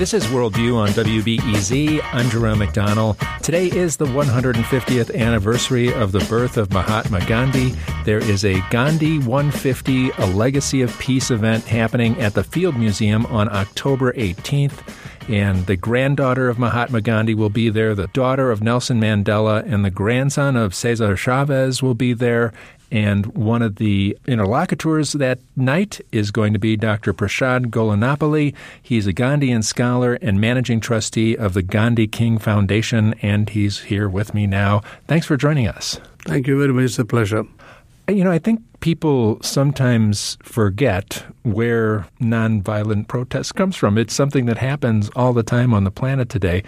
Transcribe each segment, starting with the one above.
This is Worldview on WBEZ. I'm Jerome McDonnell. Today is the 150th anniversary of the birth of Mahatma Gandhi. There is a Gandhi 150, a Legacy of Peace event happening at the Field Museum on October 18th. And the granddaughter of Mahatma Gandhi will be there, the daughter of Nelson Mandela, and the grandson of Cesar Chavez will be there. And one of the interlocutors that night is going to be Dr. Prasad Gollanapalli. He's a Gandhian scholar and managing trustee of the Gandhi King Foundation, and he's here with me now. Thanks for joining us. Thank you very much. It's a pleasure. You know, I think people sometimes forget where nonviolent protest comes from. It's something that happens all the time on the planet today.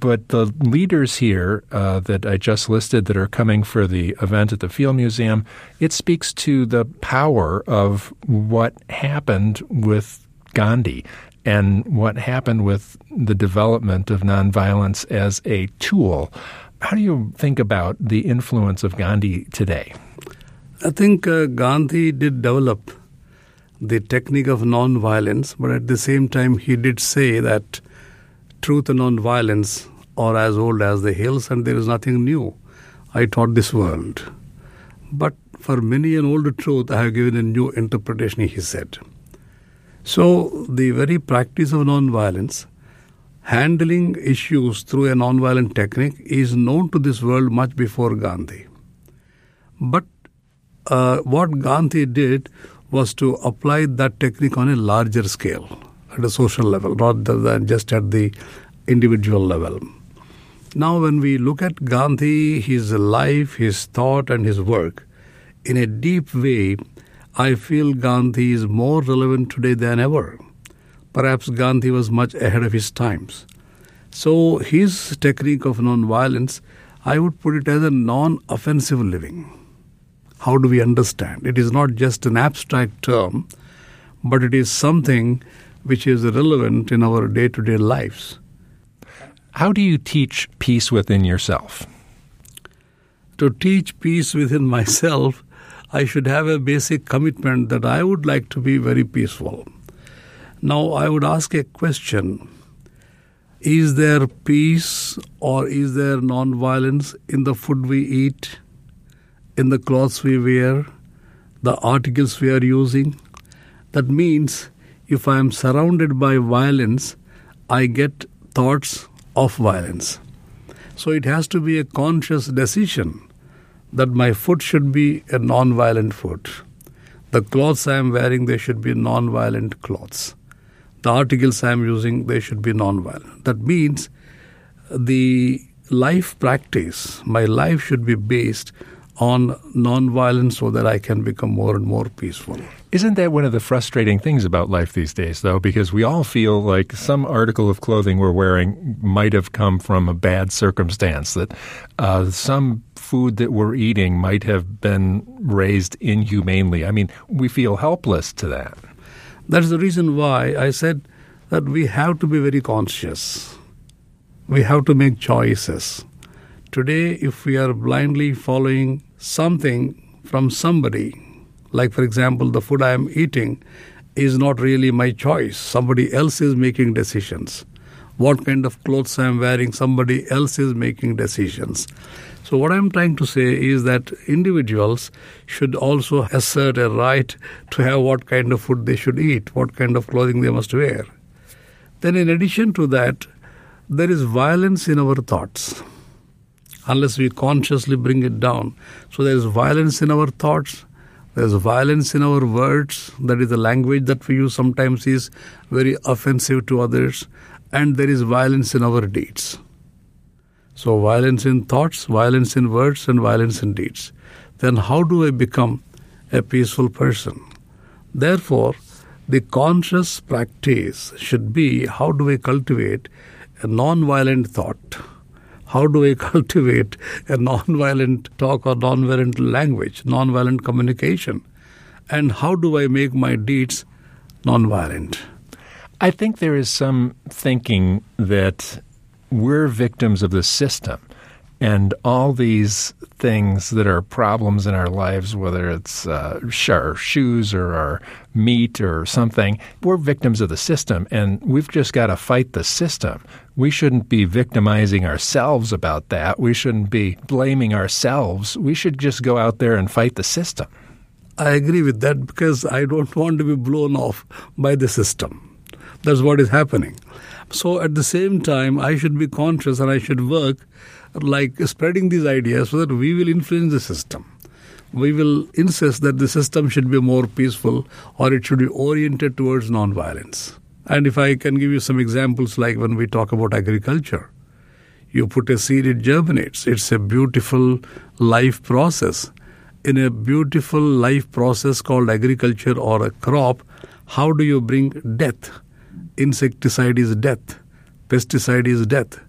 But the leaders here uh, that I just listed that are coming for the event at the Field Museum, it speaks to the power of what happened with Gandhi and what happened with the development of nonviolence as a tool. How do you think about the influence of Gandhi today? I think uh, Gandhi did develop the technique of nonviolence, but at the same time, he did say that truth and nonviolence are as old as the hills, and there is nothing new. I taught this world. But for many an older truth, I have given a new interpretation, he said. So, the very practice of nonviolence, handling issues through a nonviolent technique, is known to this world much before Gandhi. But uh, what Gandhi did was to apply that technique on a larger scale, at a social level, rather than just at the individual level. Now, when we look at Gandhi, his life, his thought, and his work, in a deep way, I feel Gandhi is more relevant today than ever. Perhaps Gandhi was much ahead of his times. So, his technique of non-violence, I would put it as a non offensive living. How do we understand? It is not just an abstract term, but it is something which is relevant in our day to day lives. How do you teach peace within yourself? To teach peace within myself, I should have a basic commitment that I would like to be very peaceful. Now, I would ask a question Is there peace or is there non-violence in the food we eat, in the clothes we wear, the articles we are using? That means if I am surrounded by violence, I get thoughts of violence. So it has to be a conscious decision that my foot should be a non-violent foot. The clothes I am wearing, they should be non-violent clothes. The articles I am using, they should be non-violent. That means the life practice, my life should be based on non-violence so that I can become more and more peaceful. Isn't that one of the frustrating things about life these days, though? Because we all feel like some article of clothing we're wearing might have come from a bad circumstance, that uh, some food that we're eating might have been raised inhumanely. I mean, we feel helpless to that. That's the reason why I said that we have to be very conscious. We have to make choices. Today, if we are blindly following something from somebody, like for example, the food I am eating is not really my choice. Somebody else is making decisions. What kind of clothes I am wearing, somebody else is making decisions. So, what I'm trying to say is that individuals should also assert a right to have what kind of food they should eat, what kind of clothing they must wear. Then, in addition to that, there is violence in our thoughts unless we consciously bring it down. So there is violence in our thoughts, there's violence in our words, that is the language that we use sometimes is very offensive to others, and there is violence in our deeds. So, violence in thoughts, violence in words, and violence in deeds. Then, how do I become a peaceful person? Therefore, the conscious practice should be how do I cultivate a non violent thought? How do I cultivate a non-violent talk or non-violent language, non-violent communication? And how do I make my deeds non-violent? I think there is some thinking that we're victims of the system and all these things that are problems in our lives, whether it's uh, our shoes or our meat or something, we're victims of the system, and we've just got to fight the system. We shouldn't be victimizing ourselves about that. We shouldn't be blaming ourselves. We should just go out there and fight the system. I agree with that because I don't want to be blown off by the system. That's what is happening. So at the same time, I should be conscious and I should work like spreading these ideas so that we will influence the system. We will insist that the system should be more peaceful or it should be oriented towards nonviolence. And if I can give you some examples, like when we talk about agriculture, you put a seed, it germinates. It's a beautiful life process. In a beautiful life process called agriculture or a crop, how do you bring death? Insecticide is death, pesticide is death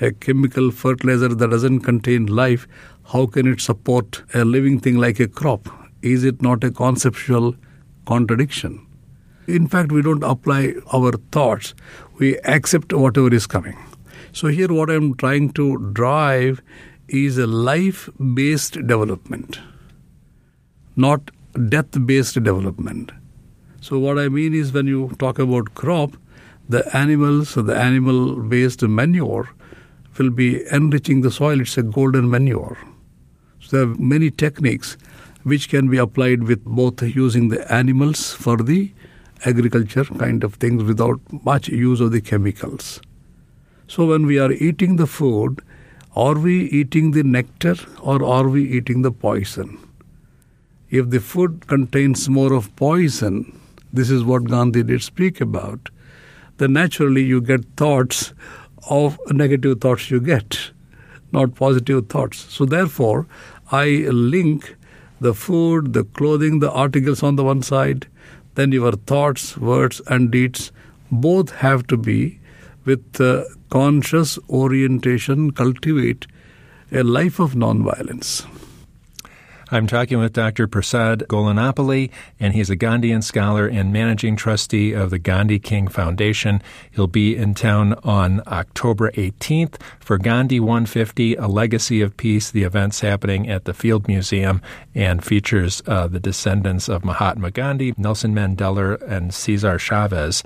a chemical fertilizer that doesn't contain life, how can it support a living thing like a crop? Is it not a conceptual contradiction? In fact, we don't apply our thoughts, we accept whatever is coming. So, here, what I'm trying to drive is a life based development, not death based development. So, what I mean is when you talk about crop, the animals, the animal based manure will be enriching the soil. It's a golden manure. So there are many techniques which can be applied with both using the animals for the agriculture kind of things without much use of the chemicals. So when we are eating the food, are we eating the nectar or are we eating the poison? If the food contains more of poison, this is what Gandhi did speak about, then naturally you get thoughts of negative thoughts you get, not positive thoughts. So, therefore, I link the food, the clothing, the articles on the one side, then your thoughts, words, and deeds both have to be with uh, conscious orientation, cultivate a life of nonviolence. I'm talking with Dr. Prasad Gollanapalli, and he's a Gandhian scholar and managing trustee of the Gandhi King Foundation. He'll be in town on October 18th for Gandhi 150, A Legacy of Peace. The event's happening at the Field Museum and features uh, the descendants of Mahatma Gandhi, Nelson Mandela, and Cesar Chavez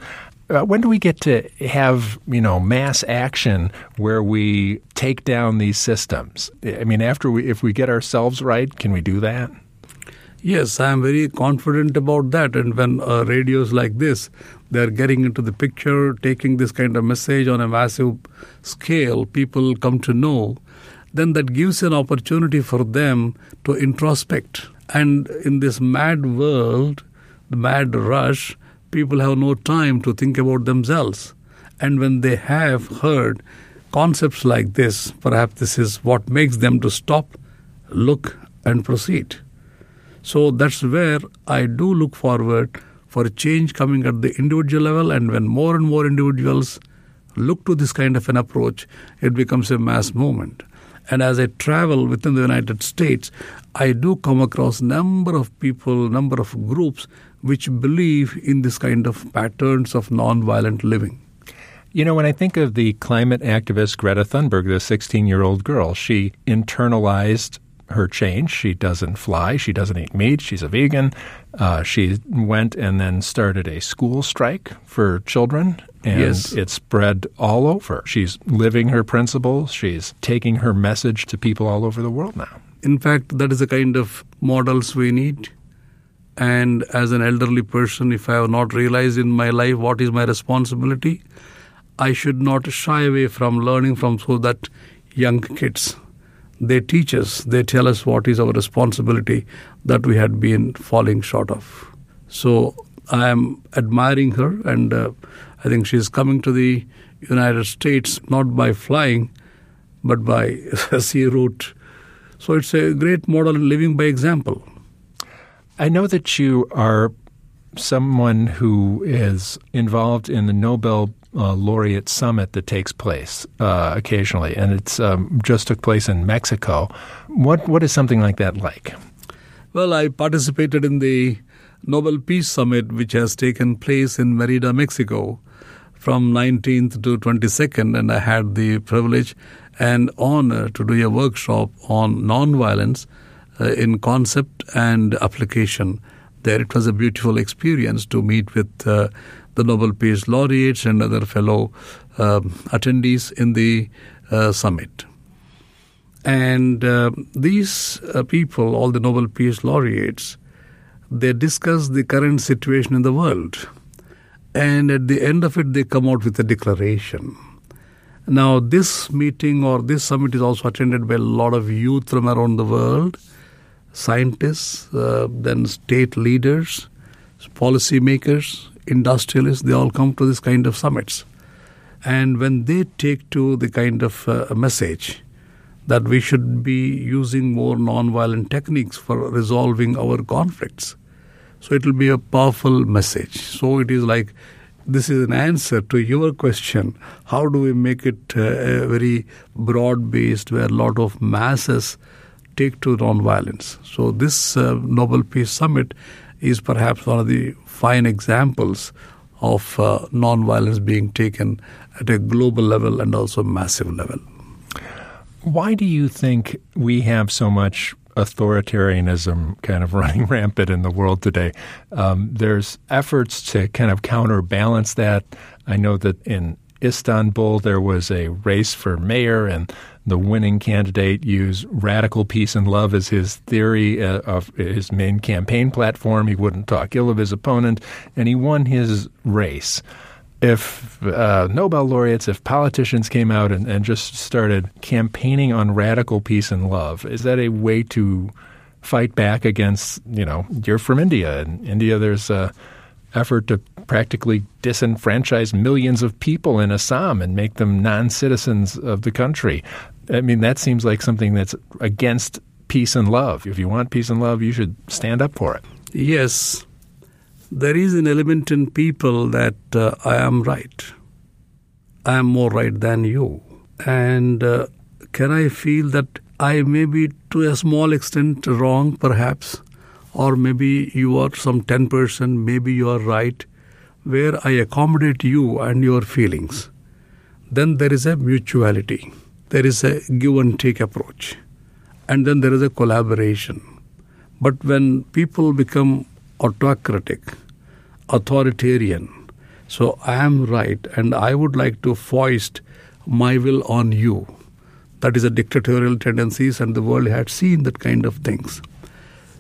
uh, when do we get to have you know mass action where we take down these systems? I mean, after we if we get ourselves right, can we do that? Yes, I am very confident about that. And when uh, radios like this, they're getting into the picture, taking this kind of message on a massive scale, people come to know, then that gives an opportunity for them to introspect. And in this mad world, the mad rush, people have no time to think about themselves. And when they have heard concepts like this, perhaps this is what makes them to stop, look, and proceed. So that's where I do look forward for change coming at the individual level, and when more and more individuals look to this kind of an approach, it becomes a mass movement. And as I travel within the United States, I do come across number of people, number of groups which believe in this kind of patterns of non-violent living. You know, when I think of the climate activist Greta Thunberg, the 16 year old girl, she internalized her change. She doesn't fly. She doesn't eat meat. She's a vegan. Uh, she went and then started a school strike for children, and yes. it spread all over. She's living her principles. She's taking her message to people all over the world now. In fact, that is the kind of models we need. And as an elderly person, if I have not realized in my life what is my responsibility, I should not shy away from learning from so that young kids they teach us, they tell us what is our responsibility that we had been falling short of. So I am admiring her, and uh, I think she is coming to the United States not by flying, but by sea route. So it's a great model living by example. I know that you are someone who is involved in the Nobel uh, laureate summit that takes place uh, occasionally, and it's um, just took place in Mexico. What what is something like that like? Well, I participated in the Nobel Peace Summit, which has taken place in Merida, Mexico, from 19th to 22nd, and I had the privilege and honor to do a workshop on nonviolence uh, in concept and application. There, it was a beautiful experience to meet with uh, the Nobel Peace laureates and other fellow um, attendees in the uh, summit. And uh, these uh, people, all the Nobel Peace laureates, they discuss the current situation in the world. And at the end of it, they come out with a declaration. Now, this meeting or this summit is also attended by a lot of youth from around the world, scientists, uh, then state leaders, policymakers, industrialists, they all come to this kind of summits. And when they take to the kind of uh, message that we should be using more non-violent techniques for resolving our conflicts, so it will be a powerful message. So it is like this is an answer to your question how do we make it uh, very broad based where a lot of masses take to non-violence so this uh, nobel peace summit is perhaps one of the fine examples of uh, non-violence being taken at a global level and also massive level why do you think we have so much authoritarianism kind of running rampant in the world today. Um, there's efforts to kind of counterbalance that. I know that in Istanbul there was a race for mayor, and the winning candidate used radical peace and love as his theory uh, of his main campaign platform. He wouldn't talk ill of his opponent, and he won his race if uh, Nobel laureates, if politicians came out and, and just started campaigning on radical peace and love, is that a way to fight back against, you know, you're from India. In India, there's a effort to practically disenfranchise millions of people in Assam and make them non citizens of the country. I mean, that seems like something that's against peace and love. If you want peace and love, you should stand up for it. Yes, there is an element in people that uh, I am right. I am more right than you. And uh, can I feel that I may be to a small extent wrong, perhaps, or maybe you are some 10%, maybe you are right, where I accommodate you and your feelings. Then there is a mutuality, there is a give and take approach, and then there is a collaboration. But when people become autocratic, authoritarian. So I am right, and I would like to foist my will on you. That is a dictatorial tendencies, and the world had seen that kind of things.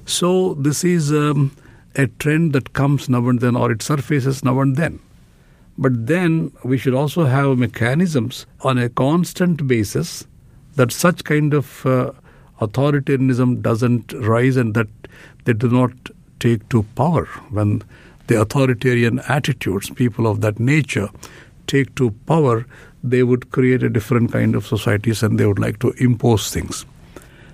So this is um, a trend that comes now and then, or it surfaces now and then. But then we should also have mechanisms on a constant basis that such kind of uh, authoritarianism doesn't rise and that they do not take to power when the authoritarian attitudes people of that nature take to power, they would create a different kind of societies and they would like to impose things.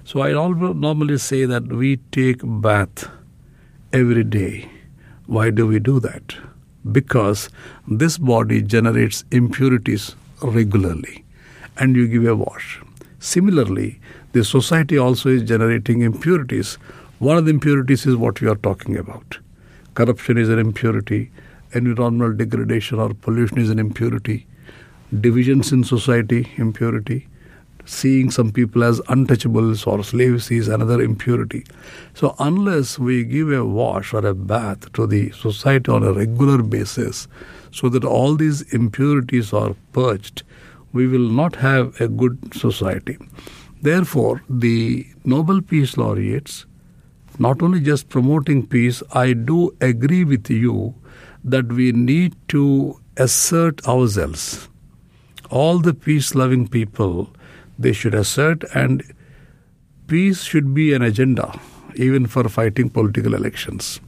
So I normally say that we take bath every day. Why do we do that? Because this body generates impurities regularly and you give a wash. Similarly, the society also is generating impurities. One of the impurities is what we are talking about. Corruption is an impurity. Environmental degradation or pollution is an impurity. Divisions in society, impurity. Seeing some people as untouchables or slaves is another impurity. So, unless we give a wash or a bath to the society on a regular basis, so that all these impurities are purged, we will not have a good society. Therefore, the Nobel Peace Laureates not only just promoting peace, I do agree with you that we need to assert ourselves. All the peace loving people, they should assert, and peace should be an agenda, even for fighting political elections.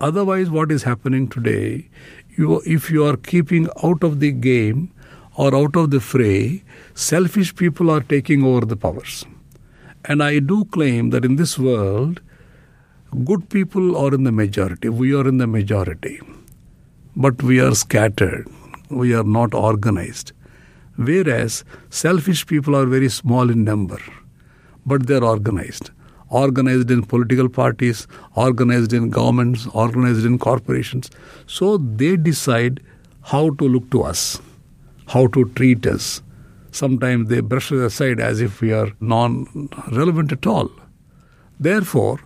Otherwise, what is happening today, you, if you are keeping out of the game or out of the fray, selfish people are taking over the powers. And I do claim that in this world, good people are in the majority. We are in the majority. But we are scattered. We are not organized. Whereas selfish people are very small in number, but they are organized. Organized in political parties, organized in governments, organized in corporations. So they decide how to look to us, how to treat us. sometimes they brush us aside as if we are non relevant at all. Therefore,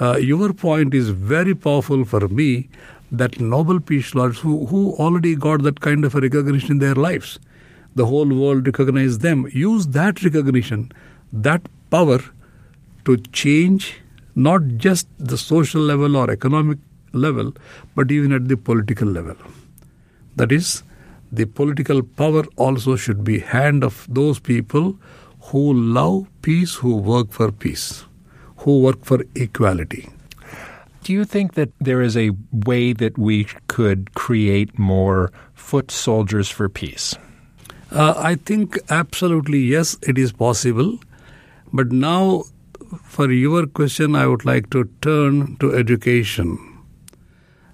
uh, your point is very powerful for me that Nobel Peace who, who already got that kind of a recognition in their lives, the whole world recognized them, use that recognition, that power to change not just the social level or economic level, but even at the political level. That is, the political power also should be hand of those people who love peace, who work for peace, who work for equality. Do you think that there is a way that we could create more foot soldiers for peace? Uh, I think absolutely yes, it is possible. But now, for your question, I would like to turn to education,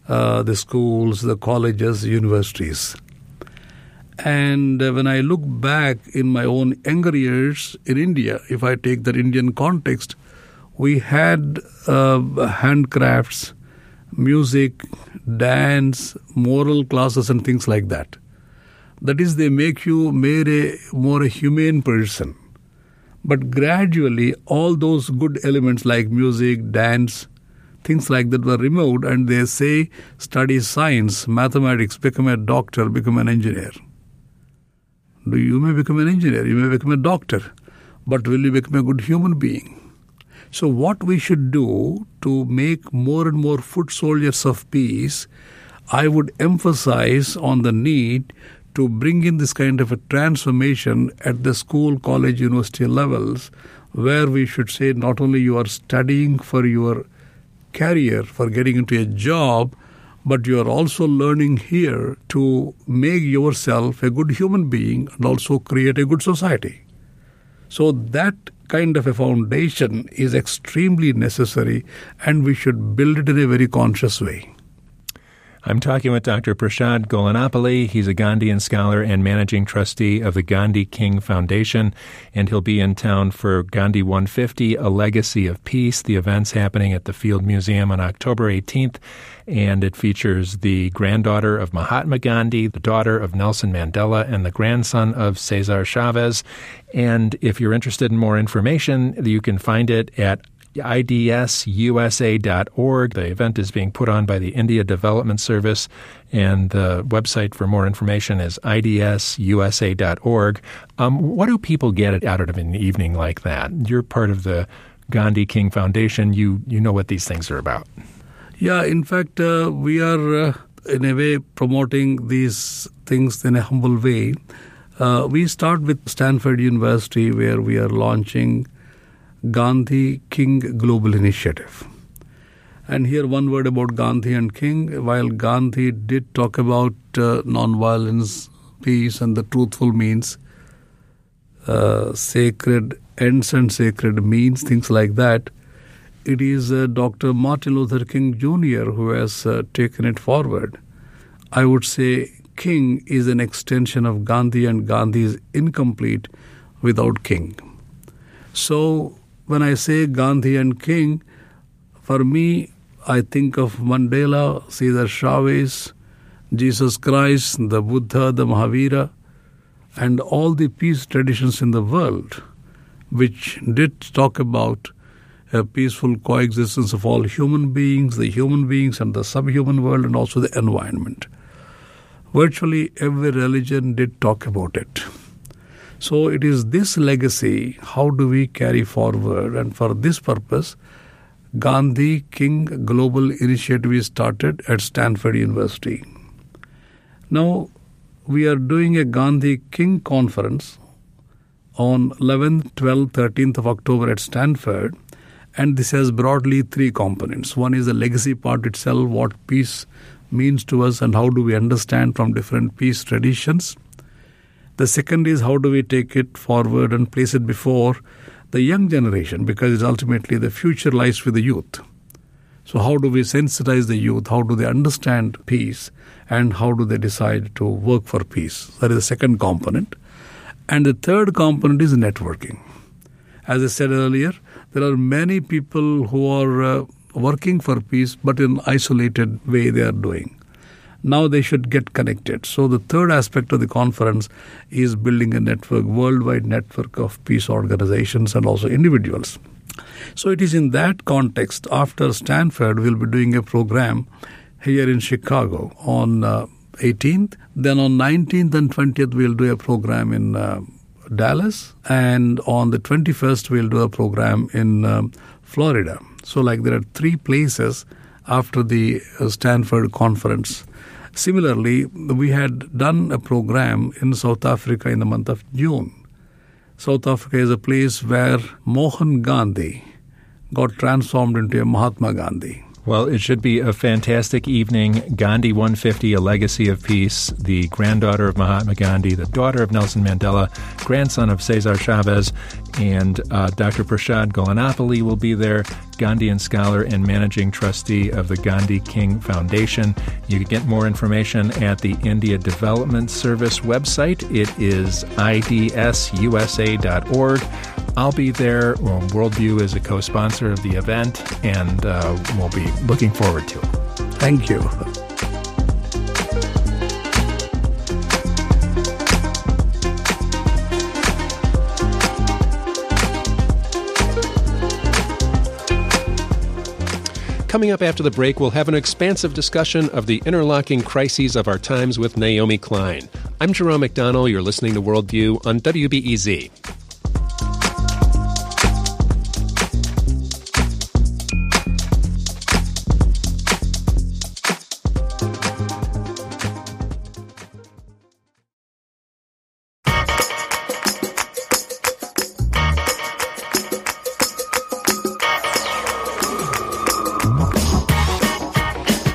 uh, the schools, the colleges, universities. And uh, when I look back in my own younger years in India, if I take that Indian context, we had uh, handcrafts, music, dance, moral classes, and things like that. That is, they make you more a, more a humane person. But gradually, all those good elements like music, dance, things like that were removed, and they say study science, mathematics, become a doctor, become an engineer. You may become an engineer, you may become a doctor, but will you become a good human being? So, what we should do to make more and more foot soldiers of peace, I would emphasize on the need to bring in this kind of a transformation at the school, college, university levels, where we should say not only you are studying for your career, for getting into a job, but you are also learning here to make yourself a good human being and also create a good society. So, that kind of a foundation is extremely necessary and we should build it in a very conscious way. I'm talking with Dr. Prasad Gollanapalli. He's a Gandhian scholar and managing trustee of the Gandhi King Foundation, and he'll be in town for Gandhi 150, A Legacy of Peace. The event's happening at the Field Museum on October 18th, and it features the granddaughter of Mahatma Gandhi, the daughter of Nelson Mandela, and the grandson of Cesar Chavez. And if you're interested in more information, you can find it at idsusa.org. The event is being put on by the India Development Service, and the website for more information is idsusa.org. Um, what do people get out of an evening like that? You're part of the Gandhi King Foundation. You you know what these things are about. Yeah, in fact, uh, we are uh, in a way promoting these things in a humble way. Uh, we start with Stanford University, where we are launching Gandhi King Global Initiative. And here, one word about Gandhi and King. While Gandhi did talk about uh, nonviolence, peace, and the truthful means, uh, sacred ends and sacred means, things like that, it is uh, Dr. Martin Luther King Jr. who has uh, taken it forward. I would say King is an extension of Gandhi, and Gandhi is incomplete without King. So, when I say Gandhi and King, for me, I think of Mandela, Cesar Chavez, Jesus Christ, the Buddha, the Mahavira, and all the peace traditions in the world, which did talk about a peaceful coexistence of all human beings, the human beings and the subhuman world, and also the environment. Virtually every religion did talk about it. So it is this legacy, how do we carry forward? And for this purpose, Gandhi King Global Initiative is started at Stanford University. Now, we are doing a Gandhi King conference on 11th, 12th, 13th of October at Stanford. And this has broadly three components. One is the legacy part itself, what peace means to us, and how do we understand from different peace traditions. The second is how do we take it forward and place it before the young generation because ultimately the future lies with the youth. So, how do we sensitize the youth? How do they understand peace? And how do they decide to work for peace? That is the second component. And the third component is networking. As I said earlier, there are many people who are uh, working for peace, but in isolated way they are doing. Now they should get connected. So the third aspect of the conference is building a network, worldwide network of peace organizations and also individuals. So it is in that context, after Stanford, we'll be doing a program here in Chicago on uh, 18th. Then on 19th and 20th, we'll do a program in uh, Dallas. And on the 21st, we'll do a program in um, Florida. So, like, there are three places after the uh, Stanford conference. Similarly, we had done a program in South Africa in the month of June. South Africa is a place where Mohan Gandhi got transformed into a Mahatma Gandhi. Well, it should be a fantastic evening. Gandhi 150, A Legacy of Peace, the granddaughter of Mahatma Gandhi, the daughter of Nelson Mandela, grandson of Cesar Chavez, and uh, Dr. Prasad Gollanapalli will be there, Gandhian scholar and managing trustee of the Gandhi King Foundation. You can get more information at the India Development Service website. It is idsusa.org. I'll be there. Well, Worldview is a co sponsor of the event, and uh, we'll be looking forward to it. Thank you. Coming up after the break, we'll have an expansive discussion of the interlocking crises of our times with Naomi Klein. I'm Jerome McDonnell. You're listening to Worldview on WBEZ.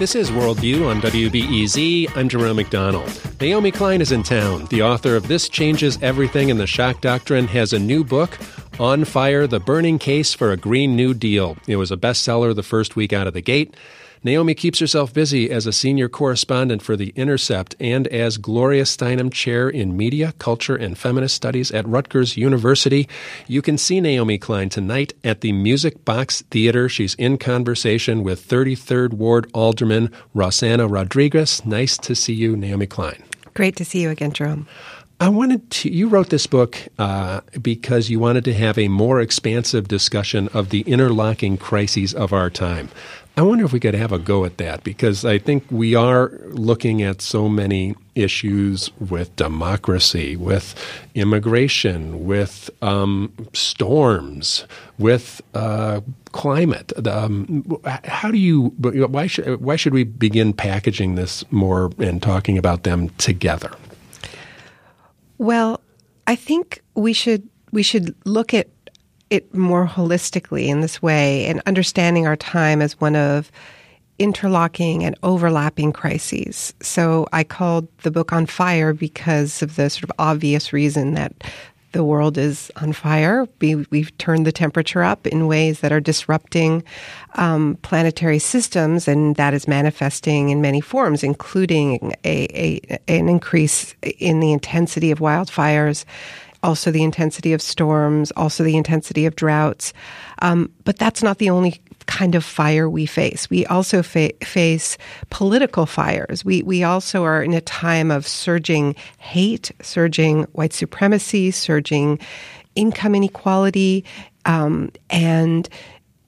This is Worldview on WBEZ. I'm Jerome McDonnell. Naomi Klein is in town. The author of This Changes Everything and the Shock Doctrine has a new book, On Fire The Burning Case for a Green New Deal. It was a bestseller the first week out of the gate. Naomi keeps herself busy as a senior correspondent for The Intercept and as Gloria Steinem Chair in Media, Culture, and Feminist Studies at Rutgers University. You can see Naomi Klein tonight at the Music Box Theater. She's in conversation with 33rd Ward Alderman Rossana Rodriguez. Nice to see you, Naomi Klein. Great to see you again, Jerome. I wanted to, you wrote this book uh, because you wanted to have a more expansive discussion of the interlocking crises of our time. I wonder if we could have a go at that because I think we are looking at so many issues with democracy, with immigration, with um, storms, with uh, climate. Um, how do you? Why should why should we begin packaging this more and talking about them together? Well, I think we should we should look at it more holistically in this way and understanding our time as one of interlocking and overlapping crises. So I called the book On Fire because of the sort of obvious reason that the world is on fire. We, have turned the temperature up in ways that are disrupting um, planetary systems, and that is manifesting in many forms, including a, a, an increase in the intensity of wildfires also the intensity of storms, also the intensity of droughts. Um, but that's not the only kind of fire we face. We also fa- face political fires. We we also are in a time of surging hate, surging white supremacy, surging income inequality, um, and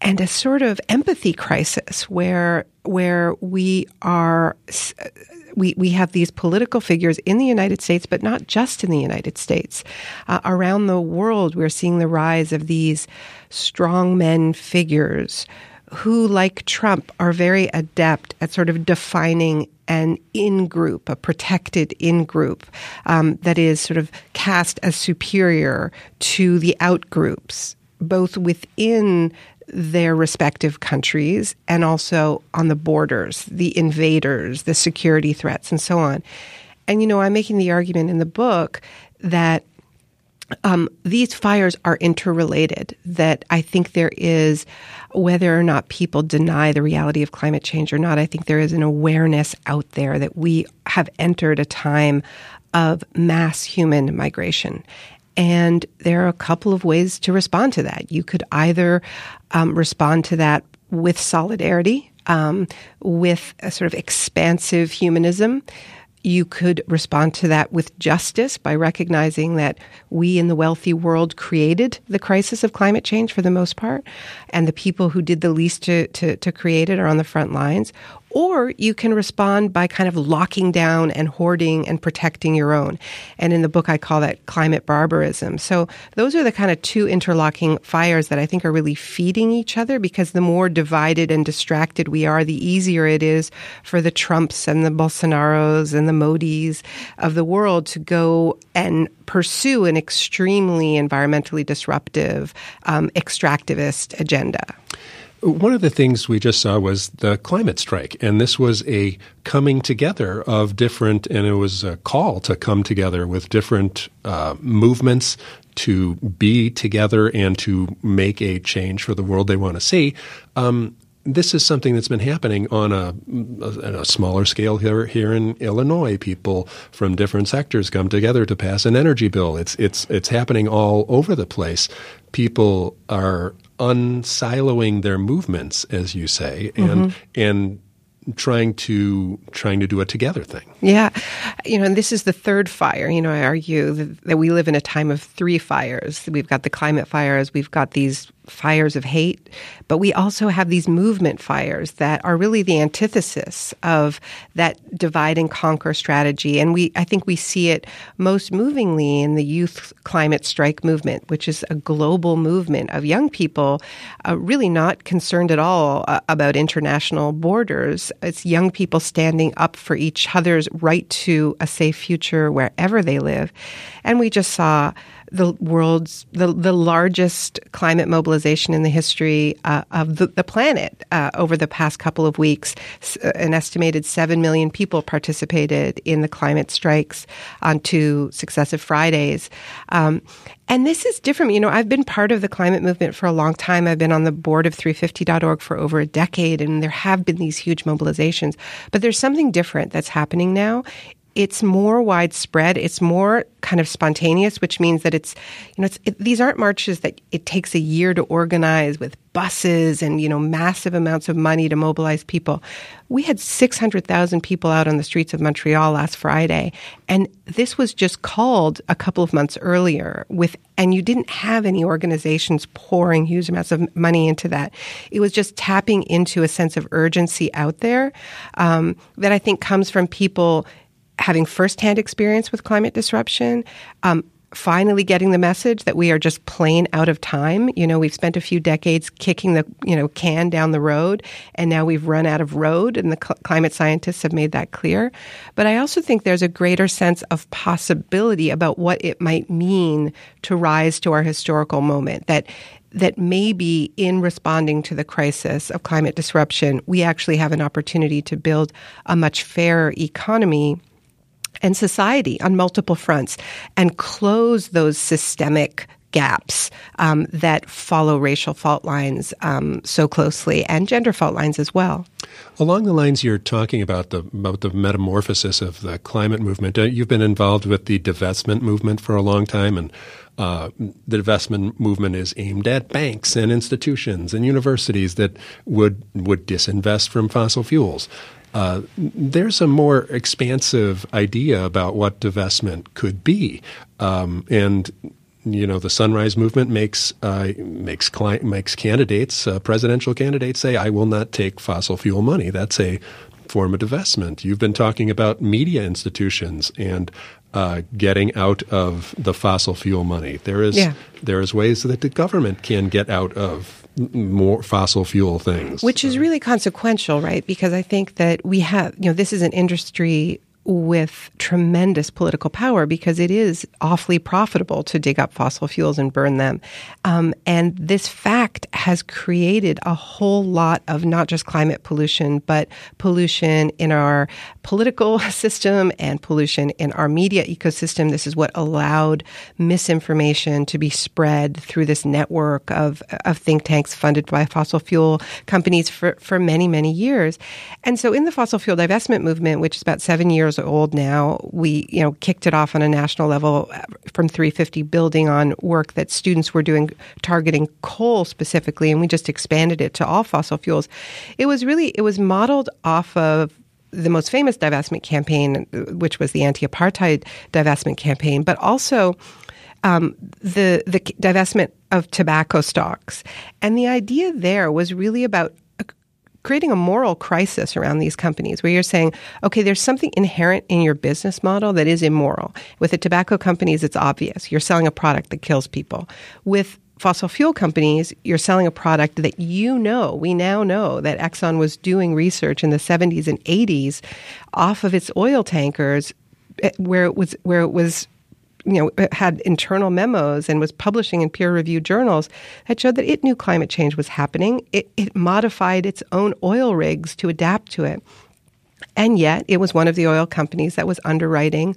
and a sort of empathy crisis where where we are we, we have these political figures in the United States, but not just in the United States. Uh, around the world, we're seeing the rise of these strongmen figures who, like Trump, are very adept at sort of defining an in group, a protected in group um, that is sort of cast as superior to the out groups, both within their respective countries and also on the borders, the invaders, the security threats, and so on. And, you know, I'm making the argument in the book that um, these fires are interrelated, that I think there is, whether or not people deny the reality of climate change or not, I think there is an awareness out there that we have entered a time of mass human migration. And there are a couple of ways to respond to that. You could either um, respond to that with solidarity um, with a sort of expansive humanism. You could respond to that with justice by recognizing that we in the wealthy world created the crisis of climate change for the most part, and the people who did the least to, to, to create it are on the front lines. Or you can respond by kind of locking down and hoarding and protecting your own. And in the book, I call that climate barbarism. So those are the kind of two interlocking fires that I think are really feeding each other because the more divided and distracted we are, the easier it is for the Trumps and the Bolsonaros and the Modis of the world to go and pursue an extremely environmentally disruptive, um, extractivist agenda. One of the things we just saw was the climate strike, and this was a coming together of different, and it was a call to come together with different uh, movements to be together and to make a change for the world they want to see. Um, this is something that's been happening on a, a, a, smaller scale here here in Illinois. People from different sectors come together to pass an energy bill. It's it's it's happening all over the place. People are unsiloing their movements, as you say, and mm-hmm. and trying to trying to do a together thing. Yeah, you know, and this is the third fire. You know, I argue that, that we live in a time of three fires. We've got the climate fires. We've got these fires of hate, but we also have these movement fires that are really the antithesis of that divide and conquer strategy. And we, I think we see it most movingly in the youth climate strike movement, which is a global movement of young people uh, really not concerned at all uh, about international borders. It's young people standing up for each other's right to a safe future wherever they live. And we just saw the world's the, the largest climate mobilization in the history uh, of the, the planet uh, over the past couple of weeks. Uh, an estimated seven million people participated in the climate strikes on two successive Fridays. Um, and this is different. You know, I've been part of the climate movement for a long time. I've been on the board of 350.org for over a decade, and there have been these huge mobilizations. But there's something different that's happening now it's more widespread. It's more kind of spontaneous, which means that it's, you know, it's, it, these aren't marches that it takes a year to organize with buses and, you know, massive amounts of money to mobilize people. We had 600,000 people out on the streets of Montreal last Friday. And this was just called a couple of months earlier with, and you didn't have any organizations pouring huge amounts of money into that. It was just tapping into a sense of urgency out there um, that I think comes from people having firsthand experience with climate disruption, um, finally getting the message that we are just plain out of time. You know, we've spent a few decades kicking the, you know, can down the road and now we've run out of road and the cl- climate scientists have made that clear. But I also think there's a greater sense of possibility about what it might mean to rise to our historical moment that that maybe in responding to the crisis of climate disruption, we actually have an opportunity to build a much fairer economy and society on multiple fronts and close those systemic gaps um, that follow racial fault lines um, so closely and gender fault lines as well. Along the lines you're talking about the about the metamorphosis of the climate movement, uh, you've been involved with the divestment movement for a long time, and uh, the divestment movement is aimed at banks and institutions and universities that would would disinvest from fossil fuels. Uh, there's a more expansive idea about what divestment could be, um, and you know the Sunrise Movement makes uh, makes client, makes candidates, uh, presidential candidates, say, "I will not take fossil fuel money." That's a form of divestment. You've been talking about media institutions and uh, getting out of the fossil fuel money. There is yeah. there is ways that the government can get out of more fossil fuel things, which is really consequential, right? Because I think that we have you know this is an industry with tremendous political power because it is awfully profitable to dig up fossil fuels and burn them. Um, and this fact has created a whole lot of not just climate pollution, but pollution in our political system and pollution in our media ecosystem. This is what allowed misinformation to be spread through this network of, of think tanks funded by fossil fuel companies for, for many, many years. And so in the fossil fuel divestment movement, which is about seven years old now. We, you know, kicked it off on a national level from 350, building on work that students were doing targeting coal specifically, and we just expanded it to all fossil fuels. It was really it was modeled off of the most famous divestment campaign, which was the anti-apartheid divestment campaign, but also um, the the divestment of tobacco stocks. And the idea there was really about creating a moral crisis around these companies where you're saying, okay, there's something inherent in your business model that is immoral. With the tobacco companies, it's obvious. You're selling a product that kills people. With fossil fuel companies, you're selling a product that you know, we now know that Exxon was doing research in the 70s and 80s off of its oil tankers eh, where it was where it was you know, had internal memos and was publishing in peer reviewed journals that showed that it knew climate change was happening. It, it modified its own oil rigs to adapt to it. And yet, it was one of the oil companies that was underwriting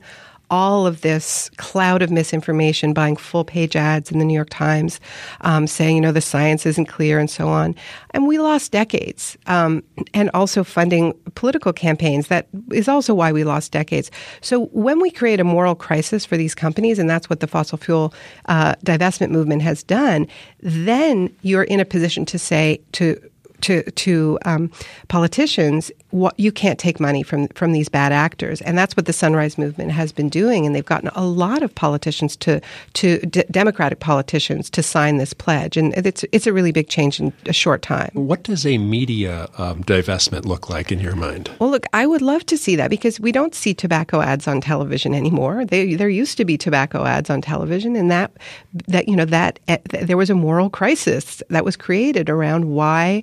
all of this cloud of misinformation, buying full page ads in the New York Times, um, saying, you know, the science isn't clear and so on. And we lost decades. Um, and also funding political campaigns. That is also why we lost decades. So when we create a moral crisis for these companies, and that's what the fossil fuel uh, divestment movement has done, then you're in a position to say, to to to um, politicians, what, you can't take money from from these bad actors, and that's what the Sunrise Movement has been doing. And they've gotten a lot of politicians to to d- Democratic politicians to sign this pledge, and it's it's a really big change in a short time. What does a media um, divestment look like in your mind? Well, look, I would love to see that because we don't see tobacco ads on television anymore. They, there used to be tobacco ads on television, and that that you know that uh, there was a moral crisis that was created around why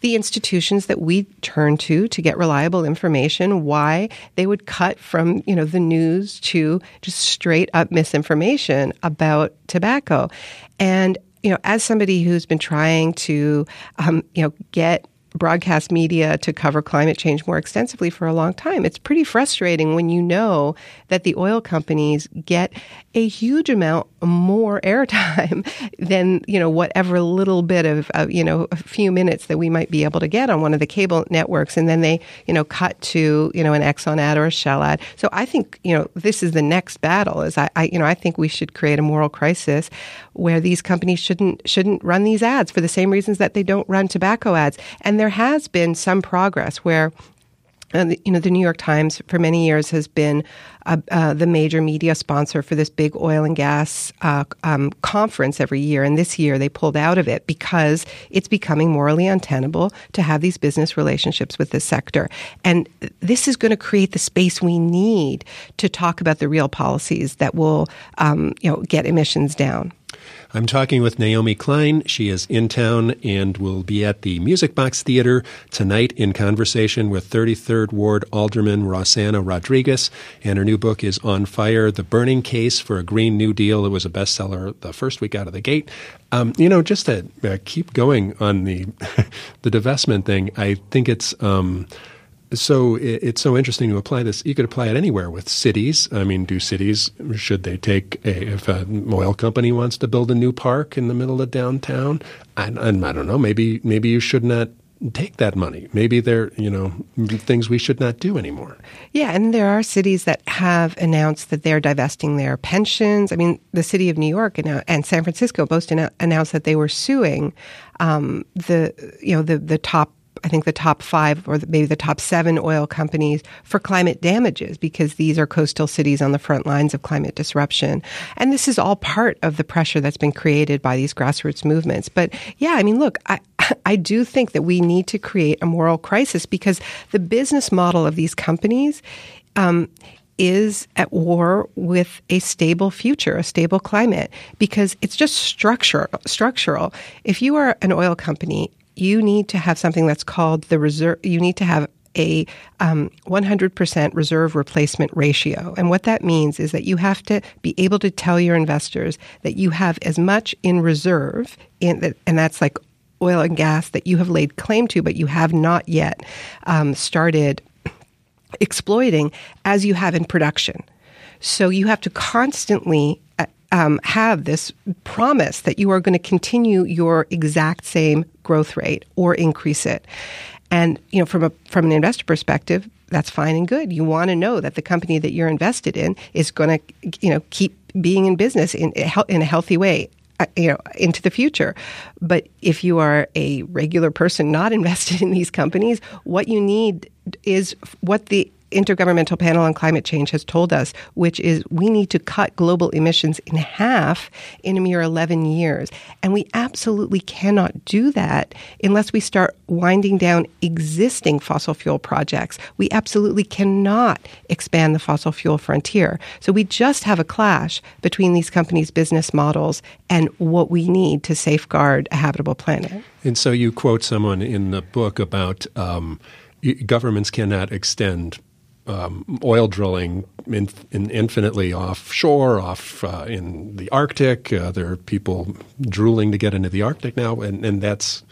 the institutions that we turn to to get reliable information, why they would cut from, you know, the news to just straight up misinformation about tobacco. And you know, as somebody who's been trying to, um, you know, get broadcast media to cover climate change more extensively for a long time. It's pretty frustrating when you know that the oil companies get a huge amount more airtime than, you know, whatever little bit of, of, you know, a few minutes that we might be able to get on one of the cable networks. And then they, you know, cut to, you know, an Exxon ad or a Shell ad. So I think, you know, this is the next battle is I, I you know, I think we should create a moral crisis where these companies shouldn't, shouldn't run these ads for the same reasons that they don't run tobacco ads. And there has been some progress where uh, you know, the New York Times for many years has been uh, uh, the major media sponsor for this big oil and gas uh, um, conference every year. And this year they pulled out of it because it's becoming morally untenable to have these business relationships with this sector. And this is going to create the space we need to talk about the real policies that will, um, you know, get emissions down. I'm talking with Naomi Klein. She is in town and will be at the Music Box Theater tonight in conversation with 33rd Ward Alderman Rossana Rodriguez. And her new book is On Fire The Burning Case for a Green New Deal. It was a bestseller the first week out of the gate. Um, you know, just to uh, keep going on the, the divestment thing, I think it's. Um, so it's so interesting to apply this. You could apply it anywhere with cities. I mean, do cities should they take a, if an oil company wants to build a new park in the middle of downtown? I, I don't know. Maybe maybe you should not take that money. Maybe there you know things we should not do anymore. Yeah, and there are cities that have announced that they're divesting their pensions. I mean, the city of New York and, and San Francisco both announced that they were suing um, the you know the the top I think the top five or maybe the top seven oil companies for climate damages because these are coastal cities on the front lines of climate disruption. And this is all part of the pressure that's been created by these grassroots movements. But yeah, I mean, look, I, I do think that we need to create a moral crisis because the business model of these companies um, is at war with a stable future, a stable climate, because it's just structure, structural. If you are an oil company you need to have something that's called the reserve. You need to have a um, 100% reserve replacement ratio. And what that means is that you have to be able to tell your investors that you have as much in reserve, in, and that's like oil and gas that you have laid claim to, but you have not yet um, started exploiting as you have in production. So you have to constantly um, have this promise that you are going to continue your exact same growth rate or increase it. And you know, from a from an investor perspective, that's fine and good. You want to know that the company that you're invested in is going to, you know, keep being in business in in a healthy way uh, you know into the future but if you are a regular person not invested in these companies what you need is what the Intergovernmental Panel on Climate Change has told us, which is we need to cut global emissions in half in a mere 11 years. And we absolutely cannot do that unless we start winding down existing fossil fuel projects. We absolutely cannot expand the fossil fuel frontier. So we just have a clash between these companies' business models and what we need to safeguard a habitable planet. And so you quote someone in the book about um, governments cannot extend um, oil drilling in, in infinitely offshore, off uh, in the Arctic. Uh, there are people drooling to get into the Arctic now, and, and that's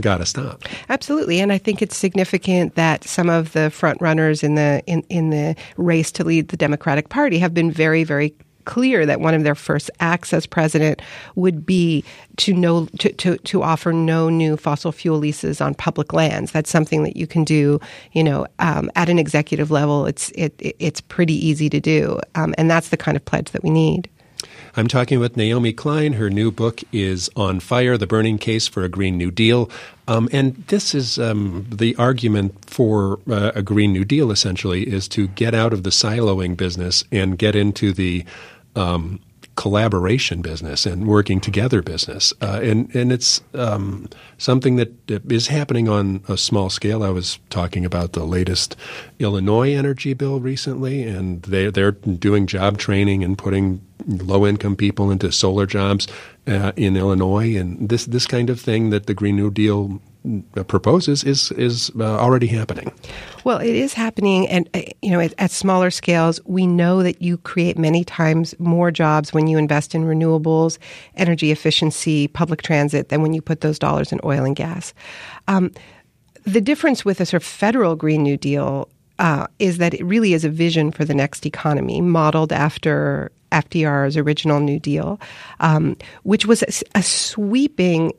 got to stop. Absolutely, and I think it's significant that some of the front runners in the in, in the race to lead the Democratic Party have been very, very clear that one of their first acts as president would be to no to, to, to offer no new fossil fuel leases on public lands. That's something that you can do, you know, um, at an executive level. It's it, it's pretty easy to do, um, and that's the kind of pledge that we need. I'm talking with Naomi Klein. Her new book is On Fire The Burning Case for a Green New Deal. Um, and this is um, the argument for uh, a Green New Deal, essentially, is to get out of the siloing business and get into the um, collaboration business and working together business, uh, and and it's um, something that is happening on a small scale. I was talking about the latest Illinois energy bill recently, and they they're doing job training and putting low income people into solar jobs uh, in Illinois, and this this kind of thing that the Green New Deal proposes is is uh, already happening. Well, it is happening, and uh, you know, at, at, smaller scales, we know that you create many times more jobs when you invest in renewables, energy efficiency, public transit, than when you put those dollars in oil and gas. Um, the difference with a sort of federal Green New Deal uh, is that it really is a vision for the next economy, modeled after FDR's original New Deal, um, which was a, a sweeping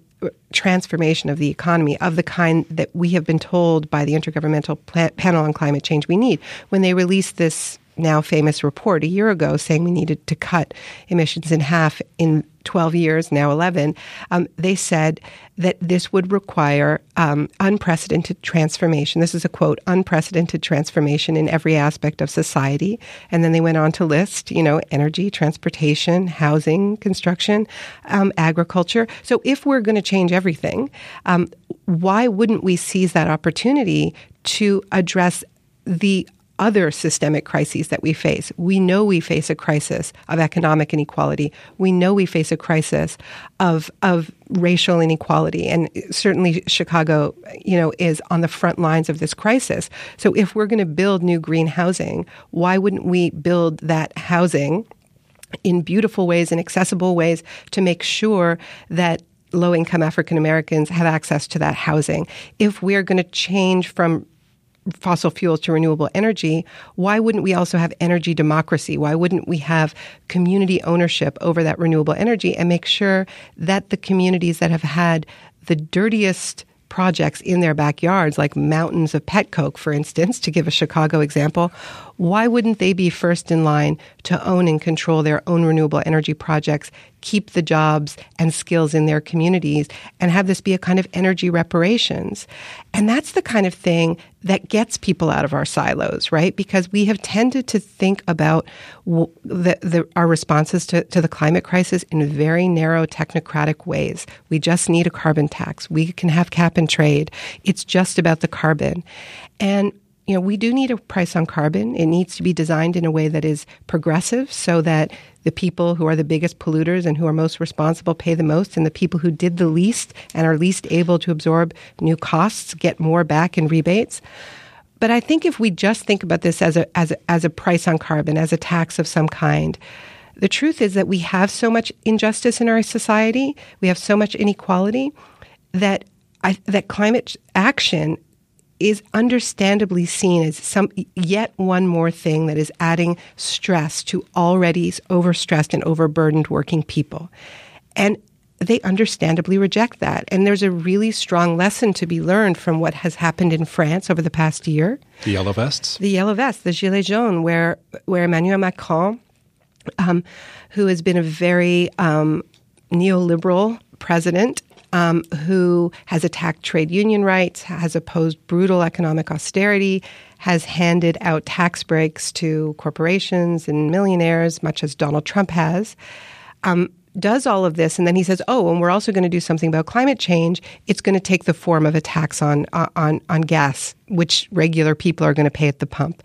transformation of the economy of the kind that we have been told by the Intergovernmental Panel on Climate Change we need. When they released this now famous report a year ago saying we needed to cut emissions in half in 12 years, now 11, um, they said that this would require um, unprecedented transformation. This is a quote unprecedented transformation in every aspect of society. And then they went on to list, you know, energy, transportation, housing, construction, um, agriculture. So if we're going to change everything, um, why wouldn't we seize that opportunity to address the other systemic crises that we face. We know we face a crisis of economic inequality. We know we face a crisis of of racial inequality, and certainly Chicago, you know, is on the front lines of this crisis. So if we're going to build new green housing, why wouldn't we build that housing? in beautiful ways and accessible ways to make sure that low income African Americans have access to that housing. If we're going to change from fossil fuels to renewable energy, why wouldn't we also have energy democracy? Why wouldn't we have community ownership over that renewable energy and make sure that the communities that have had the dirtiest projects in their backyards, like mountains of pet coke, for instance, to give a Chicago example, why wouldn't they be first in line to own and control their own renewable energy projects, keep the jobs and skills in their communities, and have this be a kind of energy reparations? And that's the kind of thing that gets people out of our silos, right? Because we have tended to think about the, the, our responses to, to the climate crisis in very narrow technocratic ways. We just need a carbon tax. We can have cap and trade. It's just about the carbon. And you know, we do need a price on carbon. It needs to be designed in a way that is progressive so that the people who are the biggest polluters and who are most responsible pay the most, and the people who did the least and are least able to absorb new costs get more back in rebates. But I think if we just think about this as a, as a, as a price on carbon, as a tax of some kind, the truth is that we have so much injustice in our society, we have so much inequality that I, that climate action is understandably seen as some yet one more thing that is adding stress to already overstressed and overburdened working people. And they understandably reject that. And there's a really strong lesson to be learned from what has happened in France over the past year. The yellow vests? The yellow vests, the gilets jaunes, where, where Emmanuel Macron, um, who has been a very um, neoliberal president, um, who has attacked trade union rights, has opposed brutal economic austerity, has handed out tax breaks to corporations and millionaires, much as Donald Trump has. Um, does all of this, and then he says, "Oh, and we're also going to do something about climate change. It's going to take the form of a tax on on on gas, which regular people are going to pay at the pump."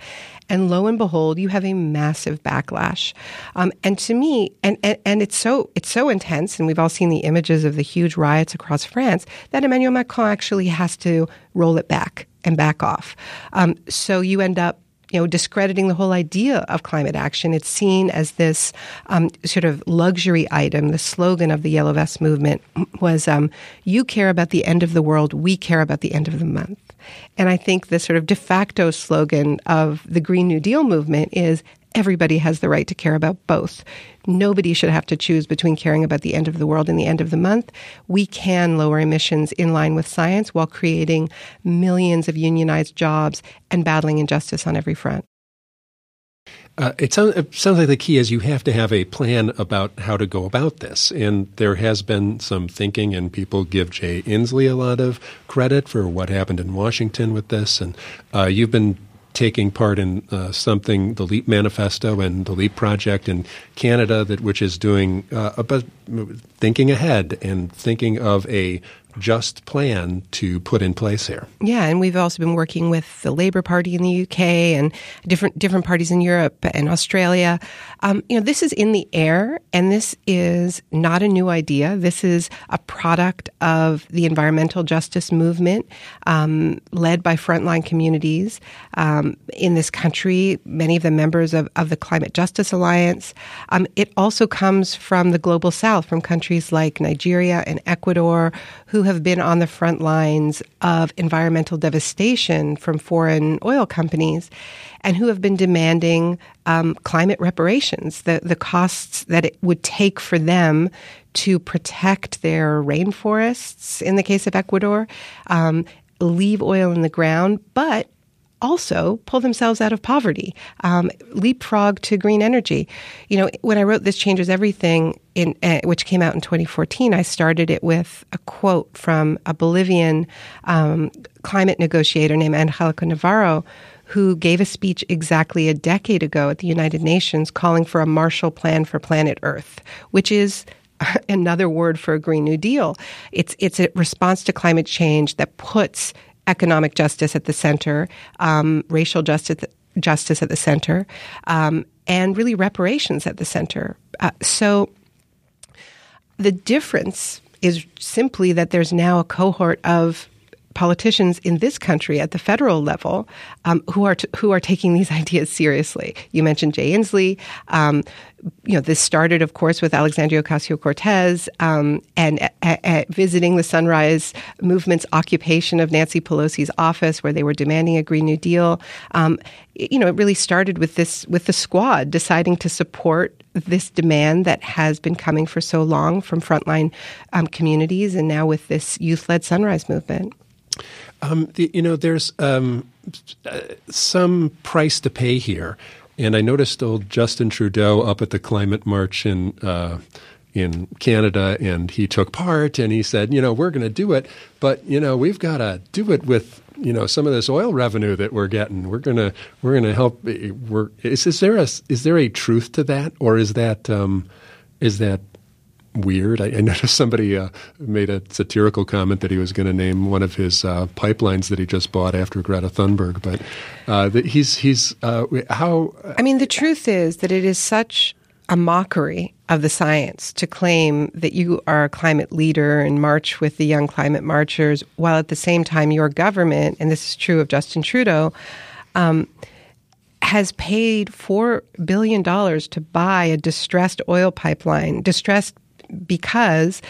And lo and behold, you have a massive backlash. Um, and to me, and, and and it's so it's so intense, and we've all seen the images of the huge riots across France that Emmanuel Macron actually has to roll it back and back off. Um, so you end up you know, discrediting the whole idea of climate action. It's seen as this um, sort of luxury item. The slogan of the Yellow Vest movement was, um, "You care about the end of the world. We care about the end of the month." And I think the sort of de facto slogan of the Green New Deal movement is everybody has the right to care about both. Nobody should have to choose between caring about the end of the world and the end of the month. We can lower emissions in line with science while creating millions of unionized jobs and battling injustice on every front. Uh, it, sounds, it, sounds, like the key is you have to have a plan about how to go about this. And there has been some thinking, and people give Jay Inslee a lot of credit for what happened in Washington with this. And uh, you've been taking part in uh, something, the LEAP Manifesto and the LEAP Project in Canada, that which is doing uh, about thinking ahead and thinking of a just plan to put in place here. Yeah, and we've also been working with the Labour Party in the UK and different different parties in Europe and Australia. Um, you know, this is in the air, and this is not a new idea. This is a product of the environmental justice movement, um, led by frontline communities um, in this country. Many of the members of, of the Climate Justice Alliance. Um, it also comes from the global South, from countries like Nigeria and Ecuador, who have been on the front lines of environmental devastation from foreign oil companies and who have been demanding um, climate reparations, the, the costs that it would take for them to protect their rainforests, in the case of Ecuador, um, leave oil in the ground, but also pull themselves out of poverty, um, leapfrog to green energy. You know, when I wrote This Changes Everything, in, uh, which came out in 2014, I started it with a quote from a Bolivian um, climate negotiator named Angelica Navarro, who gave a speech exactly a decade ago at the United Nations calling for a Marshall Plan for planet Earth, which is another word for a Green New Deal. It's it's a response to climate change that puts economic justice at the center, um, racial justice justice at the center, um, and really reparations at the center. Uh, so the difference is simply that there's now a cohort of politicians in this country at the federal level um, who are t- who are taking these ideas seriously. You mentioned Jay Inslee. Um, you know, this started, of course, with Alexandria Ocasio Cortez um, and a- a- visiting the Sunrise Movement's occupation of Nancy Pelosi's office, where they were demanding a Green New Deal. Um, you know, it really started with this with the squad deciding to support this demand that has been coming for so long from frontline um, communities, and now with this youth-led Sunrise Movement. Um, the, you know, there's um, uh, some price to pay here, and I noticed old Justin Trudeau up at the climate march in. Uh, in Canada, and he took part, and he said, "You know, we're going to do it, but you know, we've got to do it with you know some of this oil revenue that we're getting. We're gonna we're gonna help. We're is, is there a is there a truth to that, or is that um, is that weird. I, I noticed somebody uh, made a satirical comment that he was going to name one of his uh, pipelines that he just bought after Greta Thunberg, but uh, he's he's uh, how. I mean, the truth is that it is such a mockery of the science to claim that you are a climate leader and march with the young climate marchers, while at the same time your government, and this is true of Justin Trudeau. Um, has paid $4 billion to buy a distressed oil pipeline, distressed because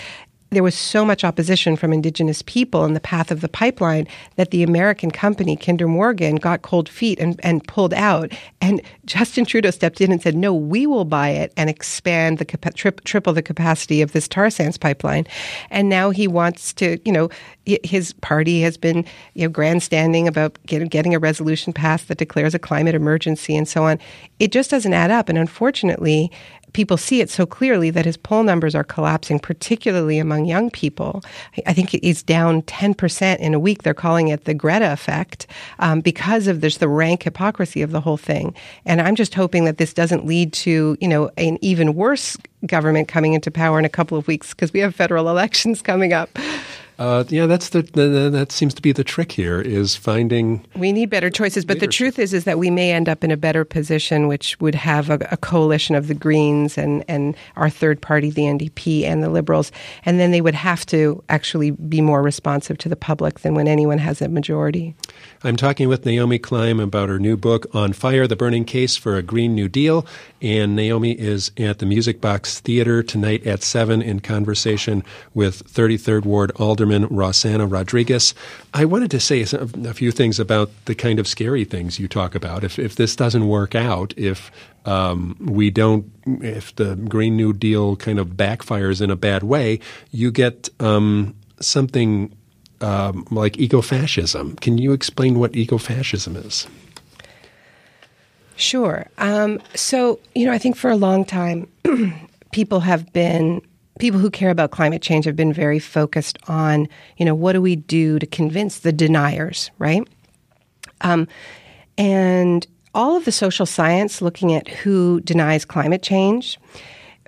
there was so much opposition from indigenous people in the path of the pipeline that the American company, Kinder Morgan, got cold feet and, and pulled out. And Justin Trudeau stepped in and said, no, we will buy it and expand the tri- triple the capacity of this tar sands pipeline. And now he wants to, you know, his party has been, you know, grandstanding about get, getting a resolution passed that declares a climate emergency and so on. It just doesn't add up. And unfortunately, people see it so clearly that his poll numbers are collapsing, particularly among young people. I think he's down 10% in a week. They're calling it the Greta effect um, because of this, the rank hypocrisy of the whole thing. And I'm just hoping that this doesn't lead to, you know, an even worse government coming into power in a couple of weeks because we have federal elections coming up. Uh, yeah, that's the, the, that seems to be the trick here is finding. We need better choices, but leadership. the truth is is that we may end up in a better position, which would have a, a, coalition of the Greens and and our third party, the NDP, and the Liberals, and then they would have to actually be more responsive to the public than when anyone has a majority. I'm talking with Naomi Klein about her new book on fire: the burning case for a Green New Deal, and Naomi is at the Music Box Theater tonight at seven in conversation with 33rd Ward Alder. Alderman Rossana Rodriguez. I wanted to say a few things about the kind of scary things you talk about. If, if this doesn't work out, if um, we don't, if the Green New Deal kind of backfires in a bad way, you get um, something um, like ecofascism. Can you explain what ecofascism is? Sure. Um, so, you know, I think for a long time, people have been people who care about climate change have been very focused on, you know, what do we do to convince the deniers, right? Um, and all of the social science looking at who denies climate change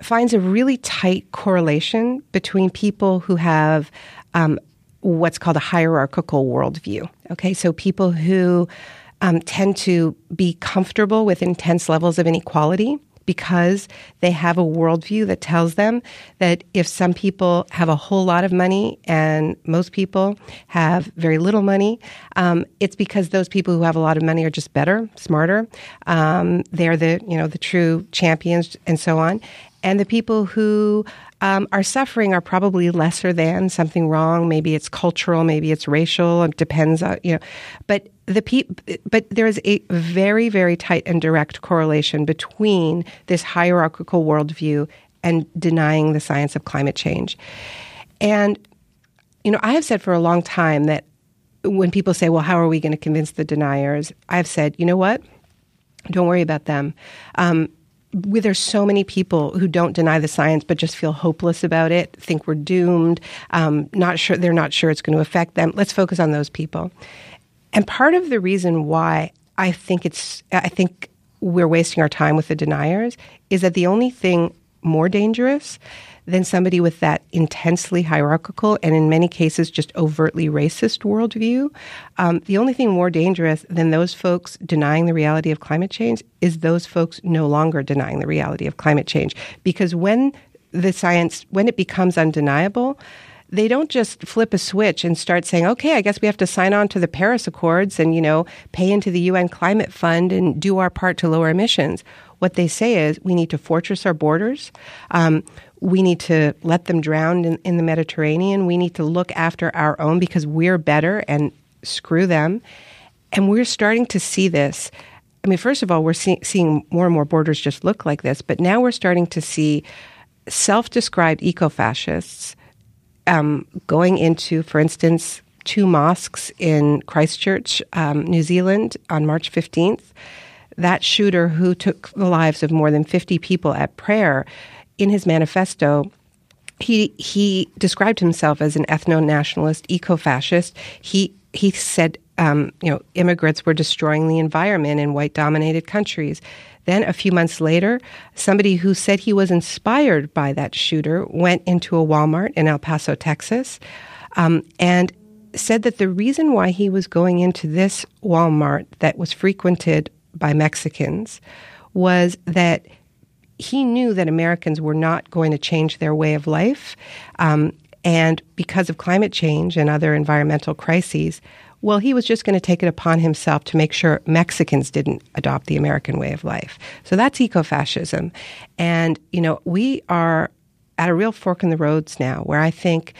finds a really tight correlation between people who have um, what's called a hierarchical worldview. Okay, so people who um, tend to be comfortable with intense levels of inequality because they have a worldview that tells them that if some people have a whole lot of money and most people have very little money, um, it's because those people who have a lot of money are just better, smarter. Um, they're the you know the true champions and so on. And the people who um, suffering are probably lesser than something wrong. Maybe it's cultural, maybe it's racial. It depends on you know, but the pe- but there is a very very tight and direct correlation between this hierarchical worldview and denying the science of climate change. And you know, I have said for a long time that when people say, "Well, how are we going to convince the deniers?" I've said, "You know what? Don't worry about them." Um, there's so many people who don't deny the science but just feel hopeless about it, think we're doomed, um, not sure they're not sure it's going to affect them. Let's focus on those people. And part of the reason why I think it's I think we're wasting our time with the deniers is that the only thing more dangerous than somebody with that intensely hierarchical and in many cases just overtly racist worldview. Um, the only thing more dangerous than those folks denying the reality of climate change is those folks no longer denying the reality of climate change. Because when the science, when it becomes undeniable, they don't just flip a switch and start saying, okay, I guess we have to sign on to the Paris Accords and, you know, pay into the UN Climate Fund and do our part to lower emissions. What they say is we need to fortress our borders. Um, we need to let them drown in, in the Mediterranean. We need to look after our own because we're better and screw them. And we're starting to see this. I mean, first of all, we're see- seeing more and more borders just look like this, but now we're starting to see self described eco fascists um, going into, for instance, two mosques in Christchurch, um, New Zealand on March 15th. That shooter who took the lives of more than 50 people at prayer in his manifesto, he he described himself as an ethno-nationalist, eco-fascist. He he said, um, you know, immigrants were destroying the environment in white-dominated countries. Then a few months later, somebody who said he was inspired by that shooter went into a Walmart in El Paso, Texas, um, and said that the reason why he was going into this Walmart that was frequented by Mexicans was that he knew that Americans were not going to change their way of life. Um, and because of climate change and other environmental crises, well, he was just going to take it upon himself to make sure Mexicans didn't adopt the American way of life. So that's ecofascism. And, you know, we are at a real fork in the roads now where I think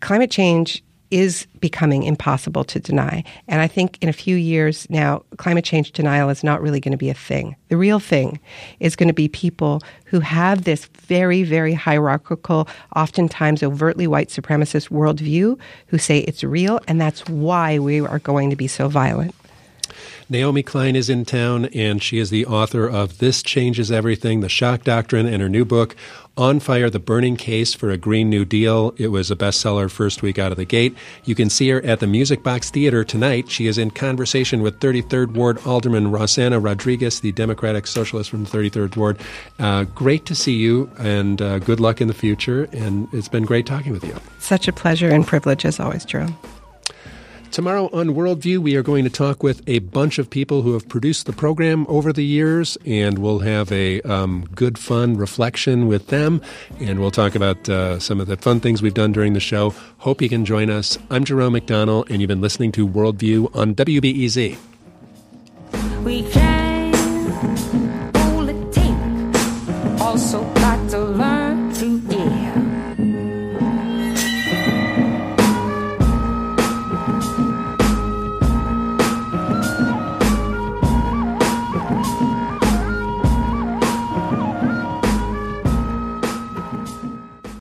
climate change is becoming impossible to deny. And I think in a few years now, climate change denial is not really going to be a thing. The real thing is going to be people who have this very, very hierarchical, oftentimes overtly white supremacist worldview who say it's real, and that's why we are going to be so violent. Naomi Klein is in town, and she is the author of This Changes Everything, The Shock Doctrine, and her new book, On Fire The Burning Case for a Green New Deal. It was a bestseller first week out of the gate. You can see her at the Music Box Theater tonight. She is in conversation with 33rd Ward Alderman Rossana Rodriguez, the Democratic Socialist from the 33rd Ward. Uh, great to see you, and uh, good luck in the future. And it's been great talking with you. Such a pleasure and privilege as always, Jerome. Tomorrow on Worldview, we are going to talk with a bunch of people who have produced the program over the years, and we'll have a um, good, fun reflection with them. And we'll talk about uh, some of the fun things we've done during the show. Hope you can join us. I'm Jerome McDonnell, and you've been listening to Worldview on WBEZ. We can